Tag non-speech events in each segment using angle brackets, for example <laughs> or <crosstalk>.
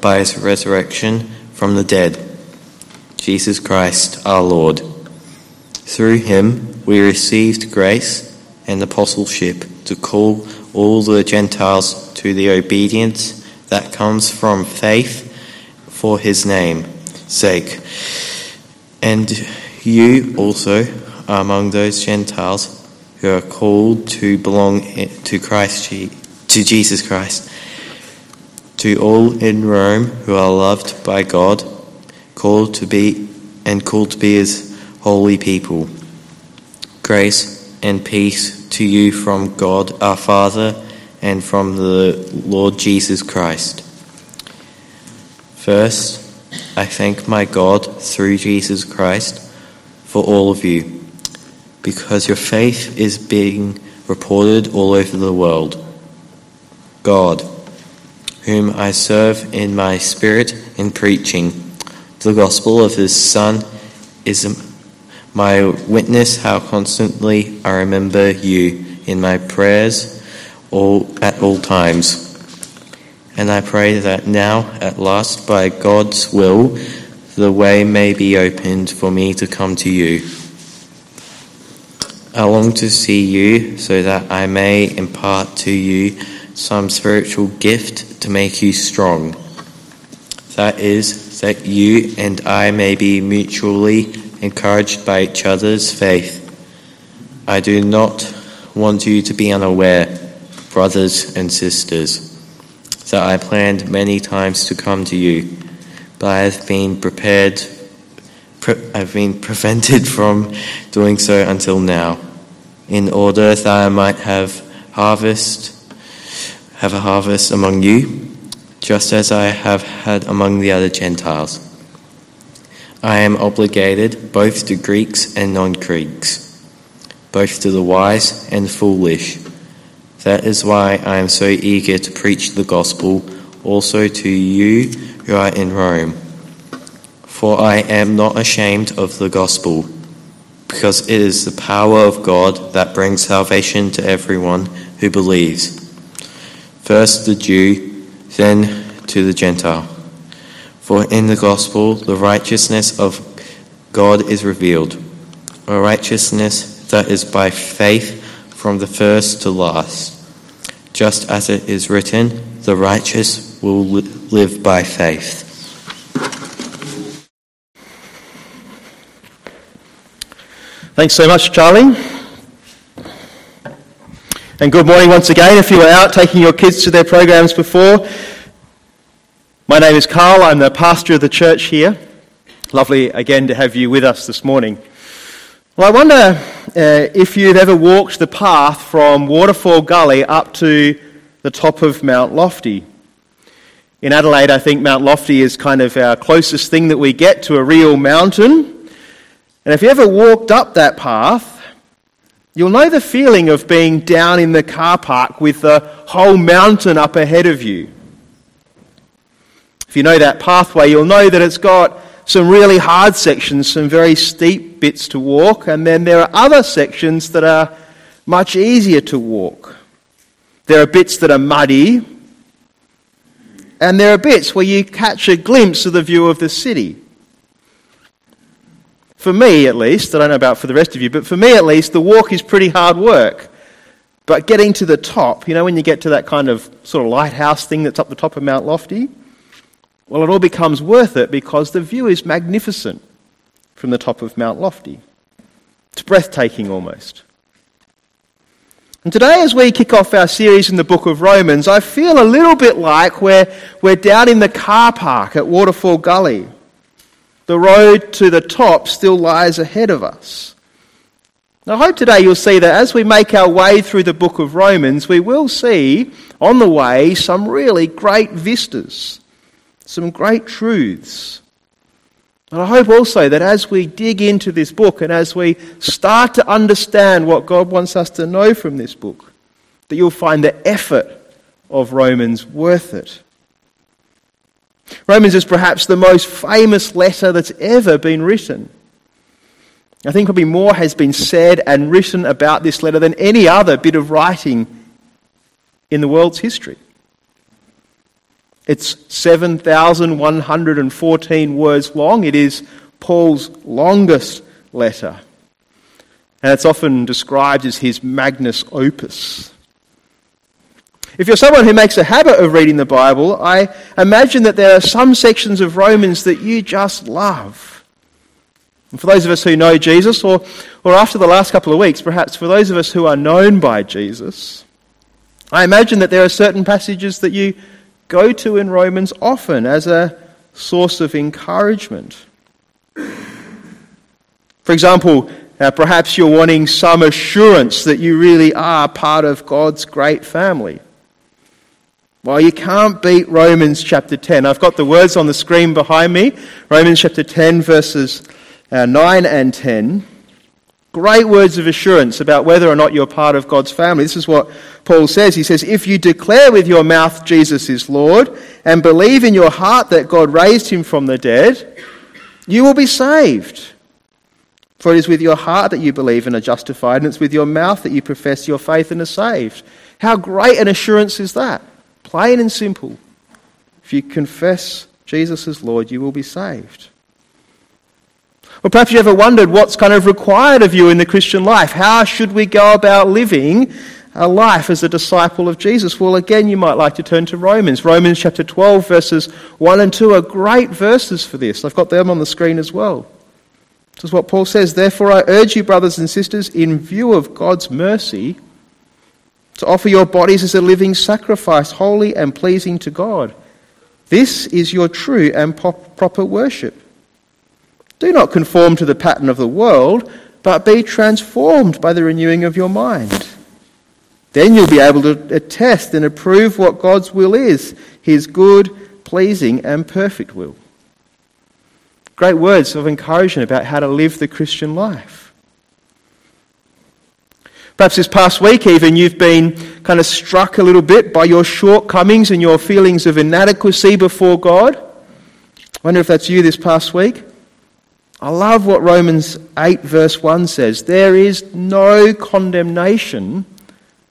by his resurrection from the dead, Jesus Christ our Lord. Through him we received grace and apostleship to call all the Gentiles to the obedience that comes from faith for his name's sake. And you also are among those Gentiles who are called to belong to Christ to Jesus Christ. To all in Rome who are loved by God, called to be and called to be his holy people. Grace and peace to you from God our Father and from the Lord Jesus Christ. First, I thank my God through Jesus Christ for all of you, because your faith is being reported all over the world. God, whom I serve in my spirit in preaching the gospel of his Son, is my witness how constantly I remember you in my prayers all, at all times. And I pray that now, at last, by God's will, the way may be opened for me to come to you. I long to see you so that I may impart to you some spiritual gift to make you strong. That is, that you and I may be mutually encouraged by each other's faith. I do not want you to be unaware, brothers and sisters, that I planned many times to come to you, but I have been prepared, pre- I've been prevented <laughs> from doing so until now, in order that I might have harvest have a harvest among you, just as I have had among the other Gentiles. I am obligated both to Greeks and non Greeks, both to the wise and foolish. That is why I am so eager to preach the gospel also to you who are in Rome. For I am not ashamed of the gospel, because it is the power of God that brings salvation to everyone who believes first the Jew, then to the Gentile. For in the gospel the righteousness of God is revealed, a righteousness that is by faith from the first to last. Just as it is written, the righteous will live by faith. Thanks so much, Charlie. And good morning once again. If you were out taking your kids to their programs before, my name is Carl. I'm the pastor of the church here. Lovely again to have you with us this morning. Well, I wonder uh, if you've ever walked the path from Waterfall Gully up to the top of Mount Lofty. In Adelaide, I think Mount Lofty is kind of our closest thing that we get to a real mountain. And if you ever walked up that path, You'll know the feeling of being down in the car park with the whole mountain up ahead of you. If you know that pathway, you'll know that it's got some really hard sections, some very steep bits to walk, and then there are other sections that are much easier to walk. There are bits that are muddy, and there are bits where you catch a glimpse of the view of the city for me at least, I don't know about for the rest of you, but for me at least, the walk is pretty hard work. But getting to the top, you know, when you get to that kind of sort of lighthouse thing that's up the top of Mount Lofty, well, it all becomes worth it because the view is magnificent from the top of Mount Lofty. It's breathtaking almost. And today, as we kick off our series in the book of Romans, I feel a little bit like we're, we're down in the car park at Waterfall Gully. The road to the top still lies ahead of us. I hope today you'll see that as we make our way through the book of Romans, we will see on the way some really great vistas, some great truths. And I hope also that as we dig into this book and as we start to understand what God wants us to know from this book, that you'll find the effort of Romans worth it. Romans is perhaps the most famous letter that's ever been written. I think probably more has been said and written about this letter than any other bit of writing in the world's history. It's 7,114 words long. It is Paul's longest letter. And it's often described as his magnus opus. If you're someone who makes a habit of reading the Bible, I imagine that there are some sections of Romans that you just love. And for those of us who know Jesus, or, or after the last couple of weeks, perhaps for those of us who are known by Jesus, I imagine that there are certain passages that you go to in Romans often as a source of encouragement. For example, uh, perhaps you're wanting some assurance that you really are part of God's great family. Well, you can't beat Romans chapter 10. I've got the words on the screen behind me. Romans chapter 10, verses uh, 9 and 10. Great words of assurance about whether or not you're part of God's family. This is what Paul says. He says, If you declare with your mouth Jesus is Lord and believe in your heart that God raised him from the dead, you will be saved. For it is with your heart that you believe and are justified, and it's with your mouth that you profess your faith and are saved. How great an assurance is that! Plain and simple. If you confess Jesus as Lord, you will be saved. Or perhaps you ever wondered what's kind of required of you in the Christian life. How should we go about living a life as a disciple of Jesus? Well, again, you might like to turn to Romans. Romans chapter 12, verses 1 and 2 are great verses for this. I've got them on the screen as well. This is what Paul says. Therefore, I urge you, brothers and sisters, in view of God's mercy, to offer your bodies as a living sacrifice, holy and pleasing to God. This is your true and proper worship. Do not conform to the pattern of the world, but be transformed by the renewing of your mind. Then you'll be able to attest and approve what God's will is his good, pleasing, and perfect will. Great words of encouragement about how to live the Christian life. Perhaps this past week, even, you've been kind of struck a little bit by your shortcomings and your feelings of inadequacy before God. I wonder if that's you this past week. I love what Romans 8, verse 1 says. There is no condemnation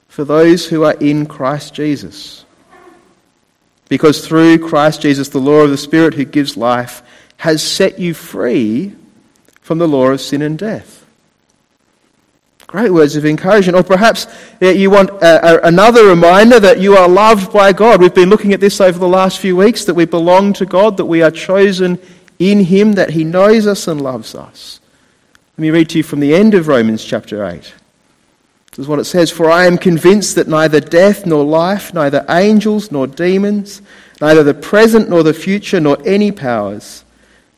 for those who are in Christ Jesus. Because through Christ Jesus, the law of the Spirit who gives life has set you free from the law of sin and death. Great words of encouragement. Or perhaps you want a, a, another reminder that you are loved by God. We've been looking at this over the last few weeks that we belong to God, that we are chosen in Him, that He knows us and loves us. Let me read to you from the end of Romans chapter 8. This is what it says For I am convinced that neither death nor life, neither angels nor demons, neither the present nor the future, nor any powers,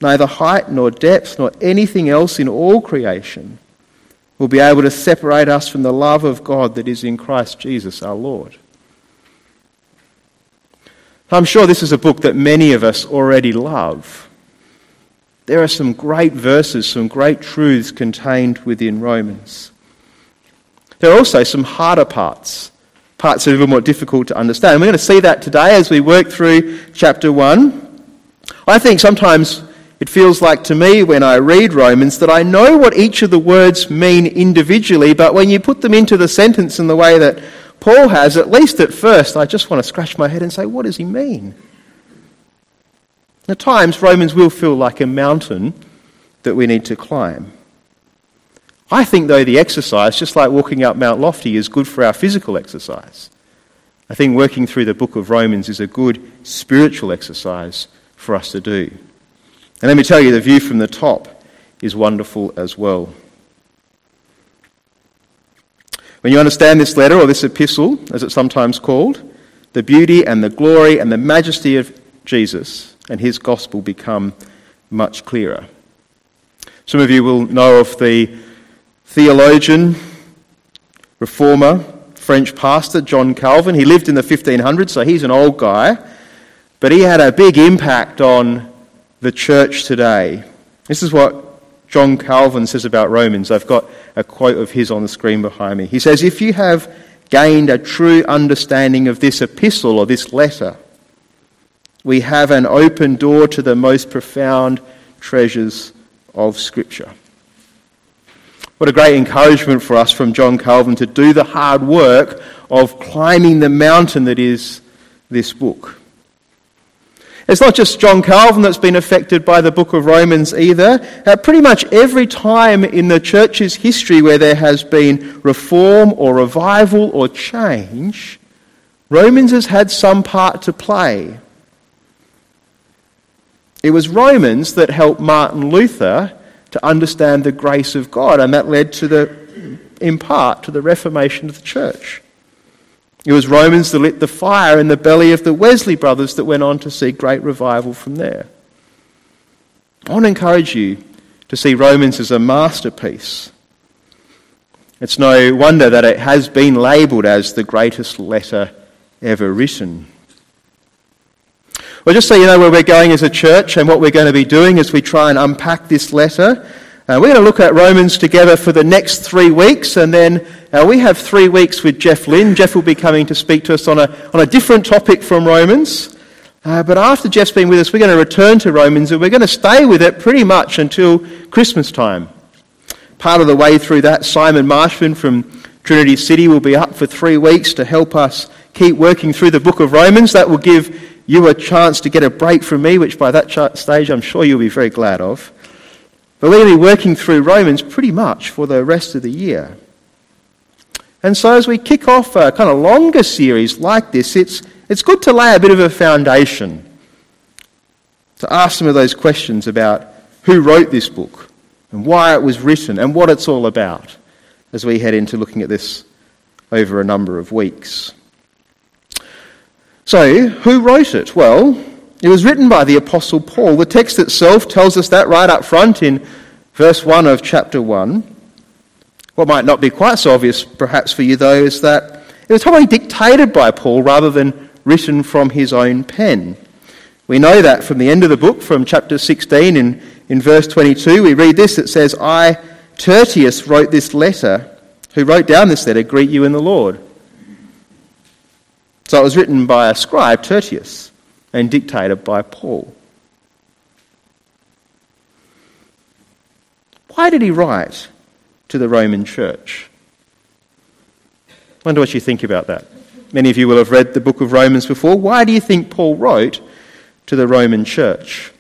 neither height nor depth, nor anything else in all creation will be able to separate us from the love of God that is in Christ Jesus our Lord. I'm sure this is a book that many of us already love. There are some great verses, some great truths contained within Romans. There are also some harder parts, parts that are a little more difficult to understand. And we're going to see that today as we work through chapter 1. I think sometimes it feels like to me when I read Romans that I know what each of the words mean individually, but when you put them into the sentence in the way that Paul has, at least at first, I just want to scratch my head and say, what does he mean? At times, Romans will feel like a mountain that we need to climb. I think, though, the exercise, just like walking up Mount Lofty, is good for our physical exercise. I think working through the book of Romans is a good spiritual exercise for us to do. And let me tell you, the view from the top is wonderful as well. When you understand this letter, or this epistle, as it's sometimes called, the beauty and the glory and the majesty of Jesus and his gospel become much clearer. Some of you will know of the theologian, reformer, French pastor John Calvin. He lived in the 1500s, so he's an old guy. but he had a big impact on the church today. This is what John Calvin says about Romans. I've got a quote of his on the screen behind me. He says, If you have gained a true understanding of this epistle or this letter, we have an open door to the most profound treasures of Scripture. What a great encouragement for us from John Calvin to do the hard work of climbing the mountain that is this book. It's not just John Calvin that's been affected by the book of Romans either. Uh, pretty much every time in the church's history where there has been reform or revival or change, Romans has had some part to play. It was Romans that helped Martin Luther to understand the grace of God, and that led to the, in part, to the Reformation of the church. It was Romans that lit the fire in the belly of the Wesley brothers that went on to see great revival from there. I want to encourage you to see Romans as a masterpiece. It's no wonder that it has been labelled as the greatest letter ever written. Well, just so you know where we're going as a church and what we're going to be doing as we try and unpack this letter, uh, we're going to look at Romans together for the next three weeks, and then uh, we have three weeks with Jeff Lynn. Jeff will be coming to speak to us on a, on a different topic from Romans. Uh, but after Jeff's been with us, we're going to return to Romans, and we're going to stay with it pretty much until Christmas time. Part of the way through that, Simon Marshman from Trinity City will be up for three weeks to help us keep working through the book of Romans. That will give you a chance to get a break from me, which by that stage I'm sure you'll be very glad of. But we're going to be working through Romans pretty much for the rest of the year. And so as we kick off a kind of longer series like this, it's, it's good to lay a bit of a foundation, to ask some of those questions about who wrote this book and why it was written and what it's all about as we head into looking at this over a number of weeks. So, who wrote it? Well, it was written by the Apostle Paul. The text itself tells us that right up front in verse 1 of chapter 1. What might not be quite so obvious, perhaps, for you, though, is that it was probably dictated by Paul rather than written from his own pen. We know that from the end of the book, from chapter 16 in, in verse 22. We read this it says, I, Tertius, wrote this letter. Who wrote down this letter, greet you in the Lord. So it was written by a scribe, Tertius, and dictated by Paul. Why did he write to the Roman church? I wonder what you think about that. Many of you will have read the book of Romans before. Why do you think Paul wrote to the Roman church?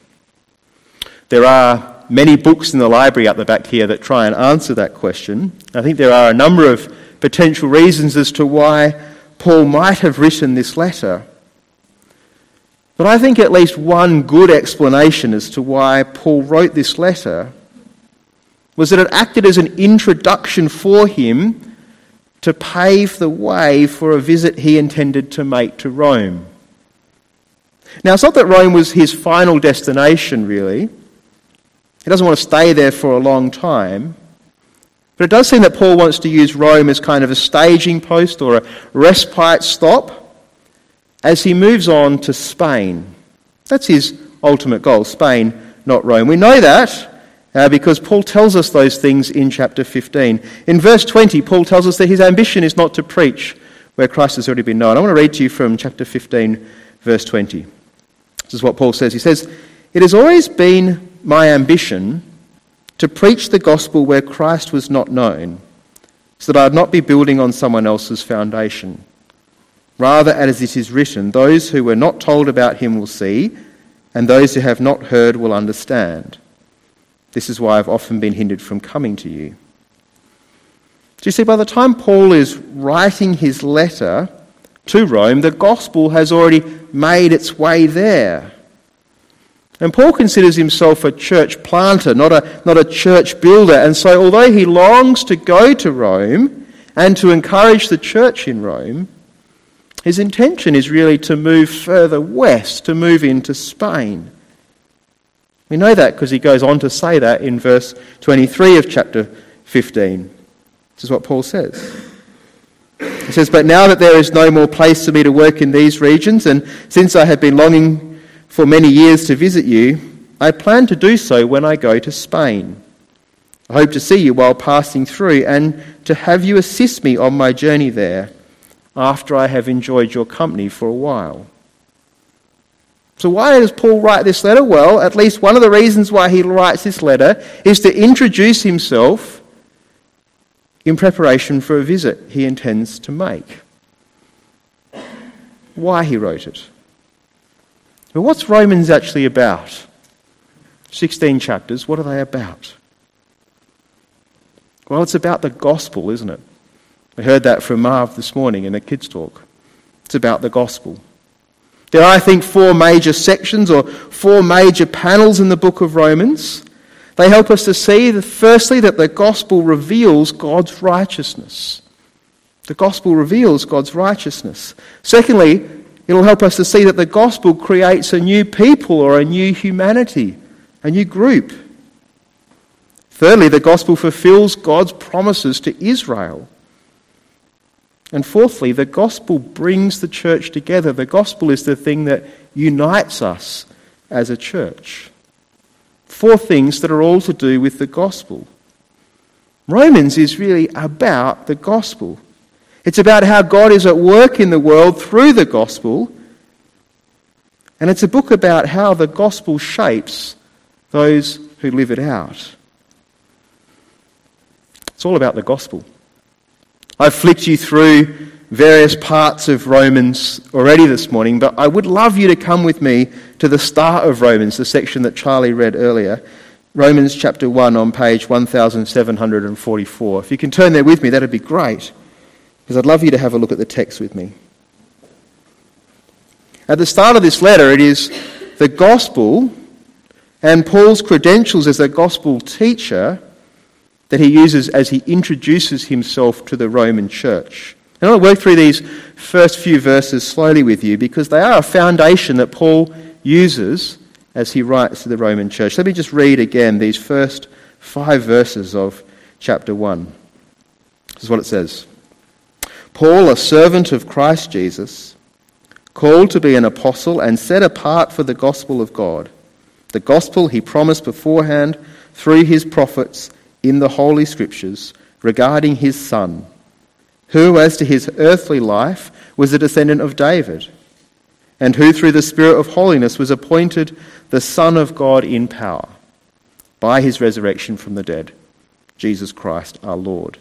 There are many books in the library at the back here that try and answer that question. I think there are a number of potential reasons as to why Paul might have written this letter. But I think at least one good explanation as to why Paul wrote this letter was that it acted as an introduction for him to pave the way for a visit he intended to make to Rome. Now, it's not that Rome was his final destination, really. He doesn't want to stay there for a long time. But it does seem that Paul wants to use Rome as kind of a staging post or a respite stop as he moves on to Spain. That's his ultimate goal Spain, not Rome. We know that uh, because Paul tells us those things in chapter 15. In verse 20, Paul tells us that his ambition is not to preach where Christ has already been known. I want to read to you from chapter 15, verse 20. This is what Paul says. He says, It has always been my ambition to preach the gospel where Christ was not known, so that I would not be building on someone else's foundation. Rather, as it is written, those who were not told about him will see, and those who have not heard will understand. This is why I've often been hindered from coming to you. Do you see, by the time Paul is writing his letter to Rome, the gospel has already made its way there. And Paul considers himself a church planter, not a, not a church builder. And so, although he longs to go to Rome and to encourage the church in Rome, his intention is really to move further west, to move into Spain. We know that because he goes on to say that in verse 23 of chapter 15. This is what Paul says. He says, But now that there is no more place for me to work in these regions, and since I have been longing for many years to visit you, I plan to do so when I go to Spain. I hope to see you while passing through and to have you assist me on my journey there after I have enjoyed your company for a while. So, why does Paul write this letter? Well, at least one of the reasons why he writes this letter is to introduce himself in preparation for a visit he intends to make. Why he wrote it. But what's Romans actually about? 16 chapters, what are they about? Well, it's about the gospel, isn't it? We heard that from Marv this morning in the kids' talk. It's about the gospel. There are, I think, four major sections or four major panels in the book of Romans. They help us to see, that, firstly, that the gospel reveals God's righteousness. The gospel reveals God's righteousness. Secondly, it'll help us to see that the gospel creates a new people or a new humanity, a new group. Thirdly, the gospel fulfills God's promises to Israel. And fourthly, the gospel brings the church together. The gospel is the thing that unites us as a church. Four things that are all to do with the gospel. Romans is really about the gospel. It's about how God is at work in the world through the gospel. And it's a book about how the gospel shapes those who live it out. It's all about the gospel. I've flicked you through various parts of Romans already this morning, but I would love you to come with me to the start of Romans, the section that Charlie read earlier. Romans chapter 1 on page 1744. If you can turn there with me, that'd be great, because I'd love you to have a look at the text with me. At the start of this letter, it is the gospel and Paul's credentials as a gospel teacher that he uses as he introduces himself to the Roman church. And I want to work through these first few verses slowly with you because they are a foundation that Paul uses as he writes to the Roman church. Let me just read again these first five verses of chapter 1. This is what it says Paul, a servant of Christ Jesus, called to be an apostle and set apart for the gospel of God, the gospel he promised beforehand through his prophets in the Holy Scriptures regarding his Son, who, as to his earthly life, was a descendant of David, and who, through the Spirit of holiness, was appointed the Son of God in power by his resurrection from the dead, Jesus Christ our Lord.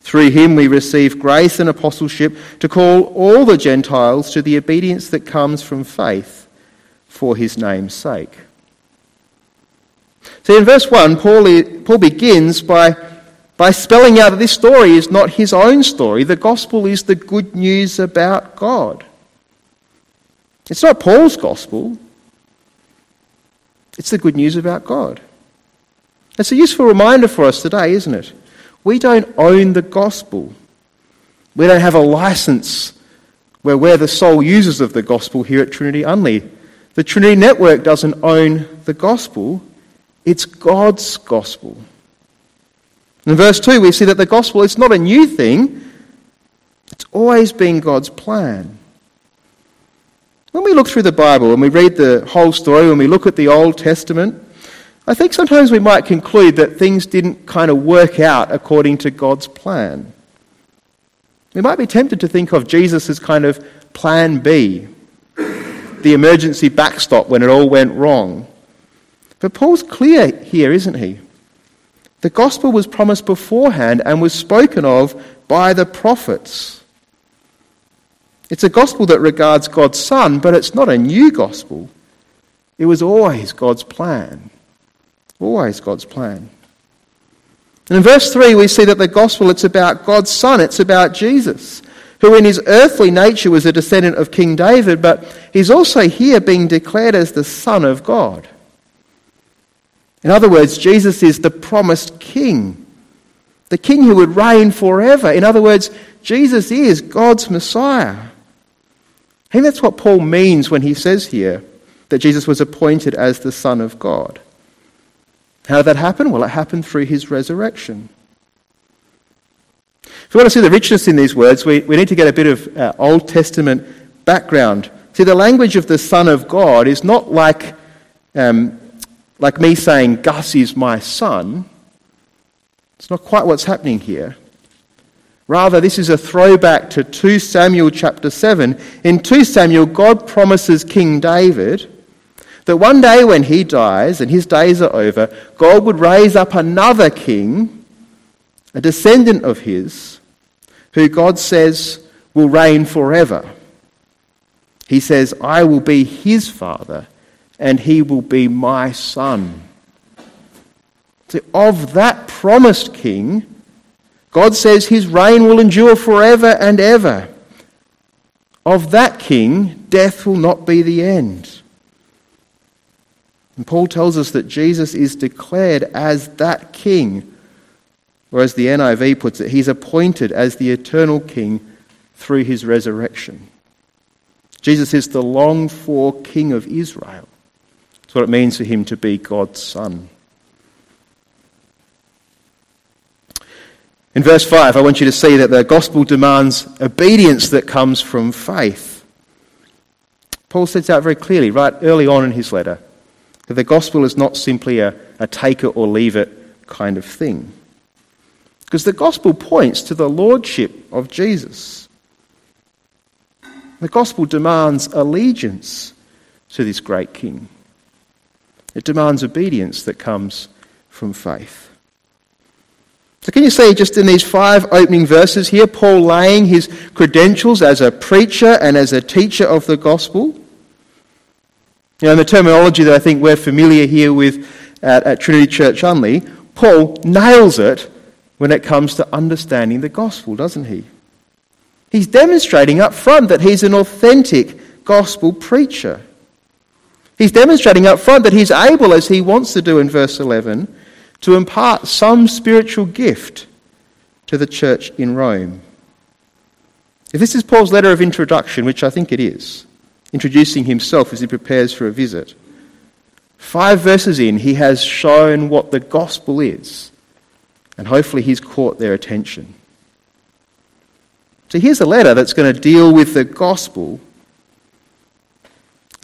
Through him we receive grace and apostleship to call all the Gentiles to the obedience that comes from faith for his name's sake. See, in verse 1, Paul, Paul begins by, by spelling out that this story is not his own story. The gospel is the good news about God. It's not Paul's gospel, it's the good news about God. It's a useful reminder for us today, isn't it? We don't own the gospel. We don't have a license where we're the sole users of the gospel here at Trinity Unley. The Trinity Network doesn't own the gospel. It's God's gospel. In verse 2, we see that the gospel is not a new thing, it's always been God's plan. When we look through the Bible and we read the whole story, when we look at the Old Testament, I think sometimes we might conclude that things didn't kind of work out according to God's plan. We might be tempted to think of Jesus as kind of plan B, the emergency backstop when it all went wrong. But Paul's clear here, isn't he? The gospel was promised beforehand and was spoken of by the prophets. It's a gospel that regards God's Son, but it's not a new gospel. It was always God's plan. Always God's plan. And in verse 3, we see that the gospel, it's about God's Son. It's about Jesus, who in his earthly nature was a descendant of King David, but he's also here being declared as the Son of God. In other words, Jesus is the promised king, the king who would reign forever. In other words, Jesus is God's Messiah. I think that's what Paul means when he says here that Jesus was appointed as the Son of God. How did that happen? Well, it happened through his resurrection. If we want to see the richness in these words, we, we need to get a bit of uh, Old Testament background See, the language of the Son of God is not like, um, like me saying, Gus is my son. It's not quite what's happening here. Rather, this is a throwback to 2 Samuel chapter 7. In 2 Samuel, God promises King David that one day when he dies and his days are over, God would raise up another king, a descendant of his, who God says will reign forever. He says, I will be his father and he will be my son. So of that promised king, God says his reign will endure forever and ever. Of that king, death will not be the end. And Paul tells us that Jesus is declared as that king, or as the NIV puts it, he's appointed as the eternal king through his resurrection. Jesus is the longed for king of Israel. What it means for him to be God's son. In verse 5, I want you to see that the gospel demands obedience that comes from faith. Paul sets out very clearly, right early on in his letter, that the gospel is not simply a, a take it or leave it kind of thing. Because the gospel points to the lordship of Jesus. The gospel demands allegiance to this great king. It demands obedience that comes from faith. So, can you see just in these five opening verses here, Paul laying his credentials as a preacher and as a teacher of the gospel? You know, in the terminology that I think we're familiar here with at, at Trinity Church Unley, Paul nails it when it comes to understanding the gospel, doesn't he? He's demonstrating up front that he's an authentic gospel preacher. He's demonstrating up front that he's able, as he wants to do in verse 11, to impart some spiritual gift to the church in Rome. If this is Paul's letter of introduction, which I think it is, introducing himself as he prepares for a visit, five verses in, he has shown what the gospel is, and hopefully he's caught their attention. So here's a letter that's going to deal with the gospel,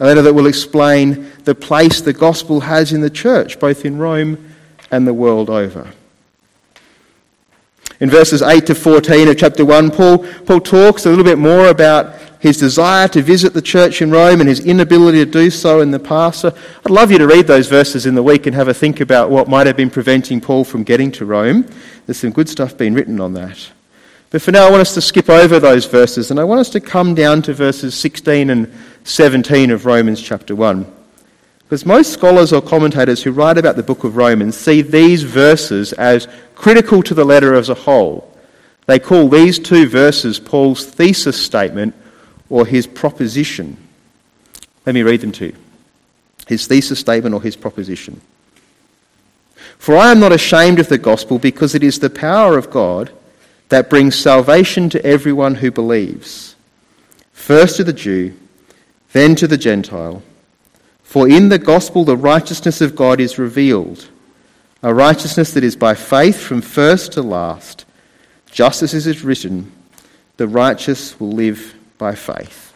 a letter that will explain the place the gospel has in the church, both in Rome and the world over. In verses 8 to 14 of chapter 1, Paul, Paul talks a little bit more about his desire to visit the church in Rome and his inability to do so in the past. So I'd love you to read those verses in the week and have a think about what might have been preventing Paul from getting to Rome. There's some good stuff being written on that. But for now, I want us to skip over those verses and I want us to come down to verses 16 and 17 of Romans chapter 1. Because most scholars or commentators who write about the book of Romans see these verses as critical to the letter as a whole. They call these two verses Paul's thesis statement or his proposition. Let me read them to you. His thesis statement or his proposition. For I am not ashamed of the gospel because it is the power of God that brings salvation to everyone who believes, first to the Jew, then to the Gentile. For in the gospel the righteousness of God is revealed, a righteousness that is by faith from first to last, just as it is written, the righteous will live by faith.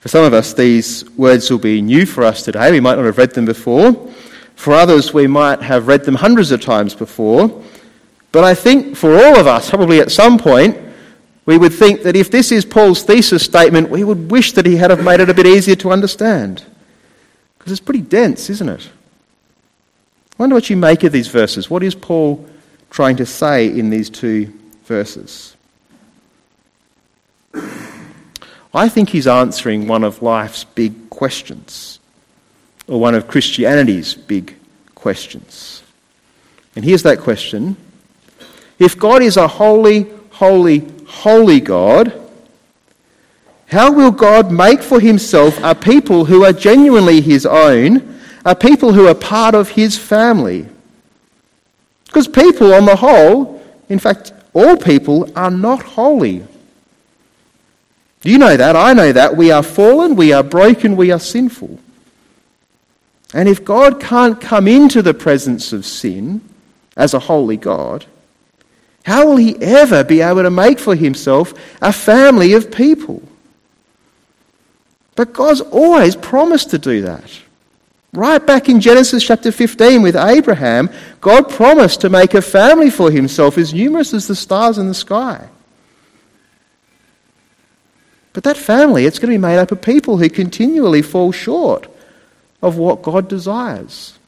For some of us, these words will be new for us today. We might not have read them before. For others, we might have read them hundreds of times before. But I think for all of us, probably at some point, we would think that if this is Paul's thesis statement, we would wish that he had have made it a bit easier to understand. Because it's pretty dense, isn't it? I wonder what you make of these verses. What is Paul trying to say in these two verses? I think he's answering one of life's big questions, or one of Christianity's big questions. And here's that question If God is a holy, holy, holy God, how will God make for himself a people who are genuinely his own, a people who are part of his family? Because people, on the whole, in fact, all people, are not holy. You know that, I know that. We are fallen, we are broken, we are sinful. And if God can't come into the presence of sin as a holy God, how will he ever be able to make for himself a family of people? But God's always promised to do that. Right back in Genesis chapter 15 with Abraham, God promised to make a family for himself as numerous as the stars in the sky. But that family, it's going to be made up of people who continually fall short of what God desires.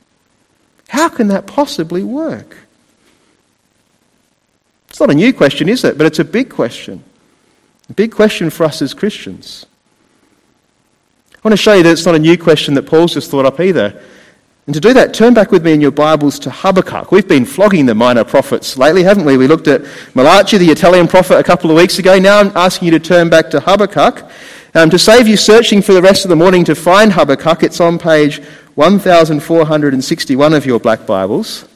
How can that possibly work? It's not a new question, is it? But it's a big question. A big question for us as Christians. I want to show you that it's not a new question that Paul's just thought up either. And to do that, turn back with me in your Bibles to Habakkuk. We've been flogging the minor prophets lately, haven't we? We looked at Malachi, the Italian prophet, a couple of weeks ago. Now I'm asking you to turn back to Habakkuk. Um, to save you searching for the rest of the morning to find Habakkuk, it's on page 1461 of your black Bibles.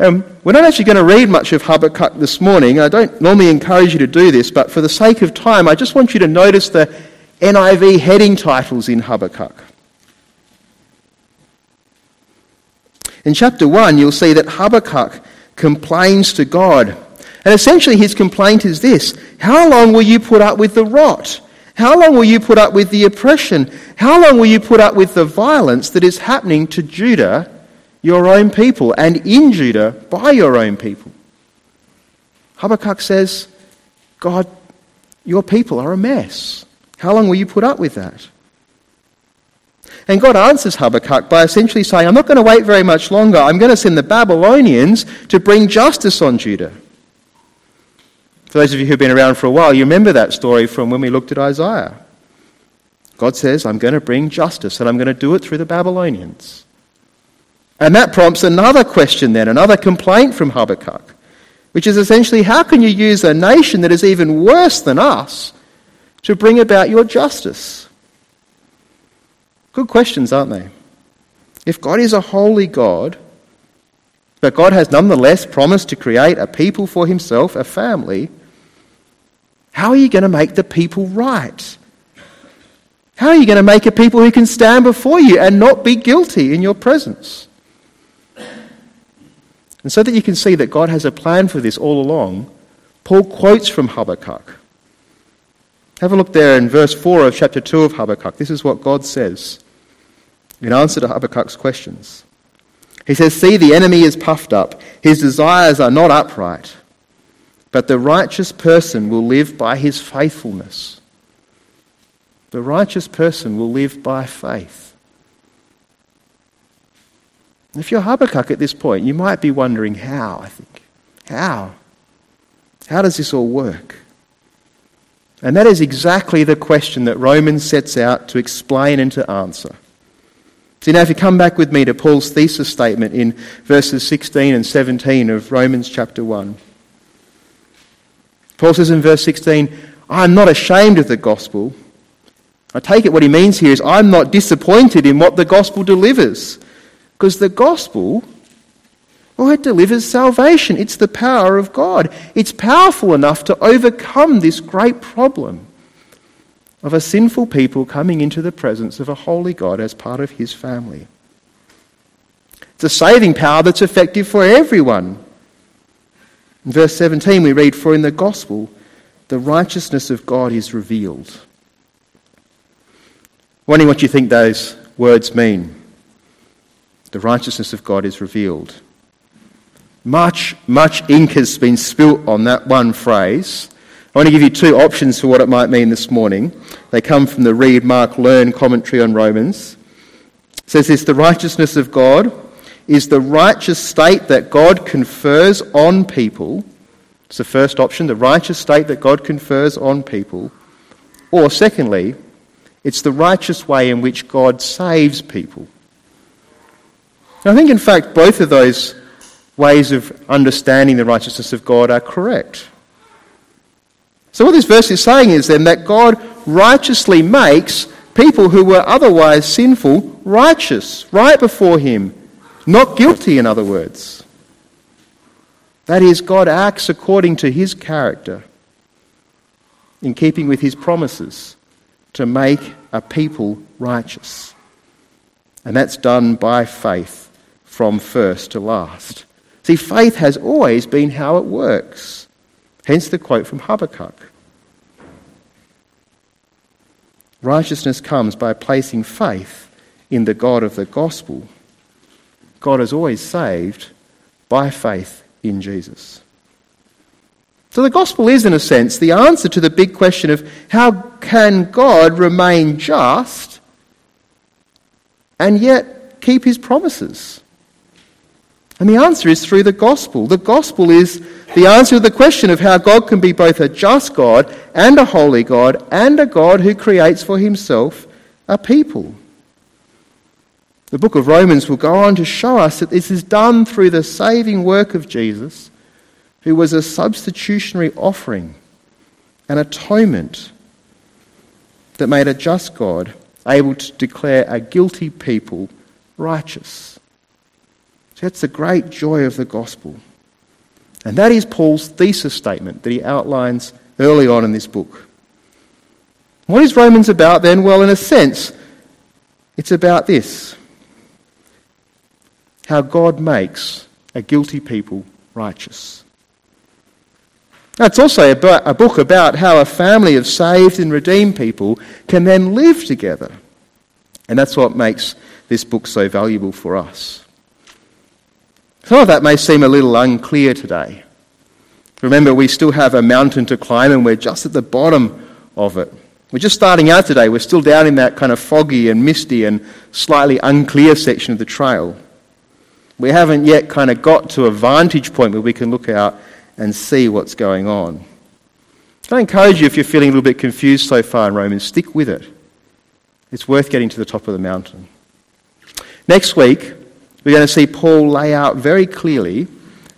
Um, we're not actually going to read much of Habakkuk this morning. I don't normally encourage you to do this, but for the sake of time, I just want you to notice the NIV heading titles in Habakkuk. In chapter 1, you'll see that Habakkuk complains to God. And essentially, his complaint is this How long will you put up with the rot? How long will you put up with the oppression? How long will you put up with the violence that is happening to Judah, your own people, and in Judah by your own people? Habakkuk says, God, your people are a mess. How long will you put up with that? And God answers Habakkuk by essentially saying, I'm not going to wait very much longer. I'm going to send the Babylonians to bring justice on Judah. For those of you who've been around for a while, you remember that story from when we looked at Isaiah. God says, I'm going to bring justice, and I'm going to do it through the Babylonians. And that prompts another question, then, another complaint from Habakkuk, which is essentially how can you use a nation that is even worse than us to bring about your justice? Good questions, aren't they? If God is a holy God, but God has nonetheless promised to create a people for himself, a family, how are you going to make the people right? How are you going to make a people who can stand before you and not be guilty in your presence? And so that you can see that God has a plan for this all along, Paul quotes from Habakkuk. Have a look there in verse 4 of chapter 2 of Habakkuk. This is what God says in answer to Habakkuk's questions. He says, See, the enemy is puffed up, his desires are not upright, but the righteous person will live by his faithfulness. The righteous person will live by faith. If you're Habakkuk at this point, you might be wondering how, I think. How? How does this all work? And that is exactly the question that Romans sets out to explain and to answer. See, now if you come back with me to Paul's thesis statement in verses 16 and 17 of Romans chapter 1. Paul says in verse 16, I'm not ashamed of the gospel. I take it what he means here is I'm not disappointed in what the gospel delivers. Because the gospel well, it delivers salvation. It's the power of God. It's powerful enough to overcome this great problem of a sinful people coming into the presence of a holy God as part of his family. It's a saving power that's effective for everyone. In verse 17, we read, For in the gospel, the righteousness of God is revealed. Wondering what you think those words mean. The righteousness of God is revealed. Much, much ink has been spilt on that one phrase. I want to give you two options for what it might mean this morning. They come from the Read, Mark, Learn commentary on Romans. It says this The righteousness of God is the righteous state that God confers on people. It's the first option, the righteous state that God confers on people. Or, secondly, it's the righteous way in which God saves people. I think, in fact, both of those ways of understanding the righteousness of God are correct. So, what this verse is saying is then that God righteously makes people who were otherwise sinful righteous, right before Him, not guilty, in other words. That is, God acts according to His character, in keeping with His promises to make a people righteous. And that's done by faith from first to last. See, faith has always been how it works. Hence the quote from Habakkuk. Righteousness comes by placing faith in the God of the gospel. God is always saved by faith in Jesus. So the gospel is, in a sense, the answer to the big question of how can God remain just and yet keep his promises? And the answer is through the gospel. The gospel is the answer to the question of how God can be both a just God and a holy God and a God who creates for himself a people. The book of Romans will go on to show us that this is done through the saving work of Jesus, who was a substitutionary offering, an atonement that made a just God able to declare a guilty people righteous. So that's the great joy of the gospel. And that is Paul's thesis statement that he outlines early on in this book. What is Romans about then? Well, in a sense, it's about this how God makes a guilty people righteous. It's also a book about how a family of saved and redeemed people can then live together. And that's what makes this book so valuable for us. Some of that may seem a little unclear today. Remember, we still have a mountain to climb and we're just at the bottom of it. We're just starting out today. We're still down in that kind of foggy and misty and slightly unclear section of the trail. We haven't yet kind of got to a vantage point where we can look out and see what's going on. I encourage you, if you're feeling a little bit confused so far in Romans, stick with it. It's worth getting to the top of the mountain. Next week, we're going to see Paul lay out very clearly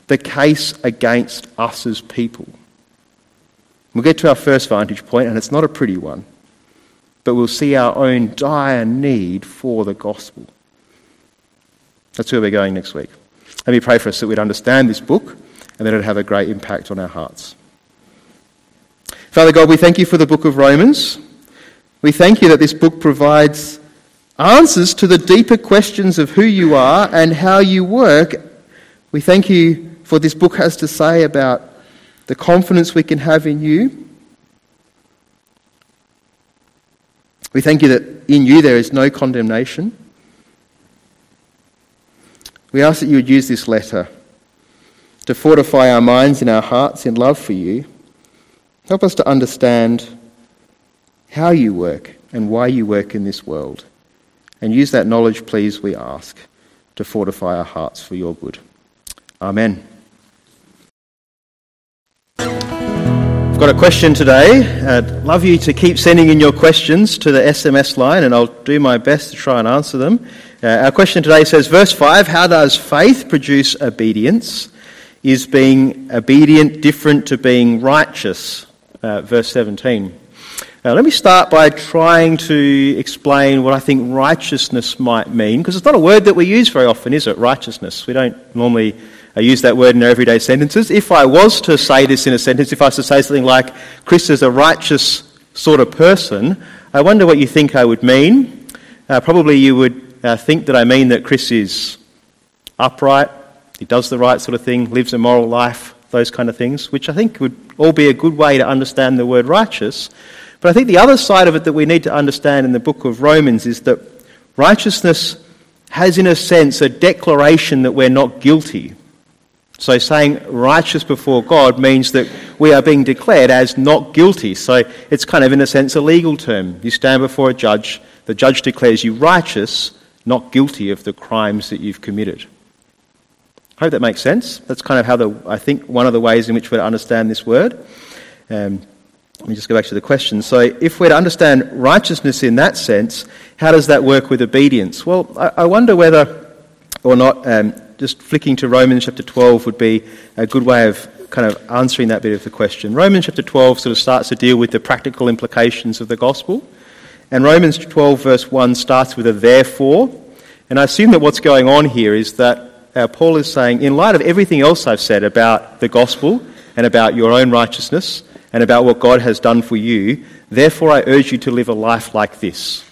the case against us as people. We'll get to our first vantage point, and it's not a pretty one, but we'll see our own dire need for the gospel. That's where we're going next week. Let me pray for us that we'd understand this book and that it'd have a great impact on our hearts. Father God, we thank you for the book of Romans. We thank you that this book provides answers to the deeper questions of who you are and how you work. We thank you for this book has to say about the confidence we can have in you. We thank you that in you there is no condemnation. We ask that you would use this letter to fortify our minds and our hearts in love for you. Help us to understand how you work and why you work in this world. And use that knowledge, please, we ask, to fortify our hearts for your good. Amen. I've got a question today. I'd love you to keep sending in your questions to the SMS line, and I'll do my best to try and answer them. Uh, our question today says, verse 5 How does faith produce obedience? Is being obedient different to being righteous? Uh, verse 17. Now, let me start by trying to explain what I think righteousness might mean, because it's not a word that we use very often, is it? Righteousness. We don't normally uh, use that word in our everyday sentences. If I was to say this in a sentence, if I was to say something like, Chris is a righteous sort of person, I wonder what you think I would mean. Uh, probably you would uh, think that I mean that Chris is upright, he does the right sort of thing, lives a moral life, those kind of things, which I think would all be a good way to understand the word righteous. But I think the other side of it that we need to understand in the book of Romans is that righteousness has, in a sense, a declaration that we're not guilty. So saying righteous before God means that we are being declared as not guilty. So it's kind of, in a sense, a legal term. You stand before a judge, the judge declares you righteous, not guilty of the crimes that you've committed. I hope that makes sense. That's kind of how the, I think, one of the ways in which we understand this word. Um, let me just go back to the question. So, if we're to understand righteousness in that sense, how does that work with obedience? Well, I, wonder whether or not um, just flicking to Romans chapter 12 would be a good way of kind of answering that bit of the question. Romans chapter 12 sort of starts to deal with the practical implications of the gospel. And Romans 12, verse 1, starts with a therefore. And I assume that what's going on here is that uh, Paul is saying, in light of everything else I've said about the gospel and about your own righteousness, and about what God has done for you. Therefore, I urge you to live a life like this.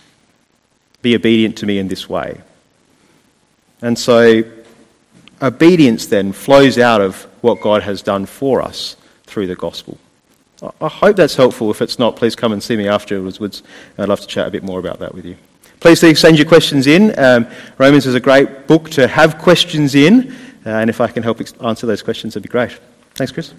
Be obedient to me in this way. And so, obedience then flows out of what God has done for us through the gospel. I- hope that's helpful. If it's not, please come and see me afterwards. I'd love to chat a bit more about that with you. Please send your questions in. Um, Romans is a great book to have questions in, uh, and if I can help answer those questions, it'd be great. Thanks, Chris.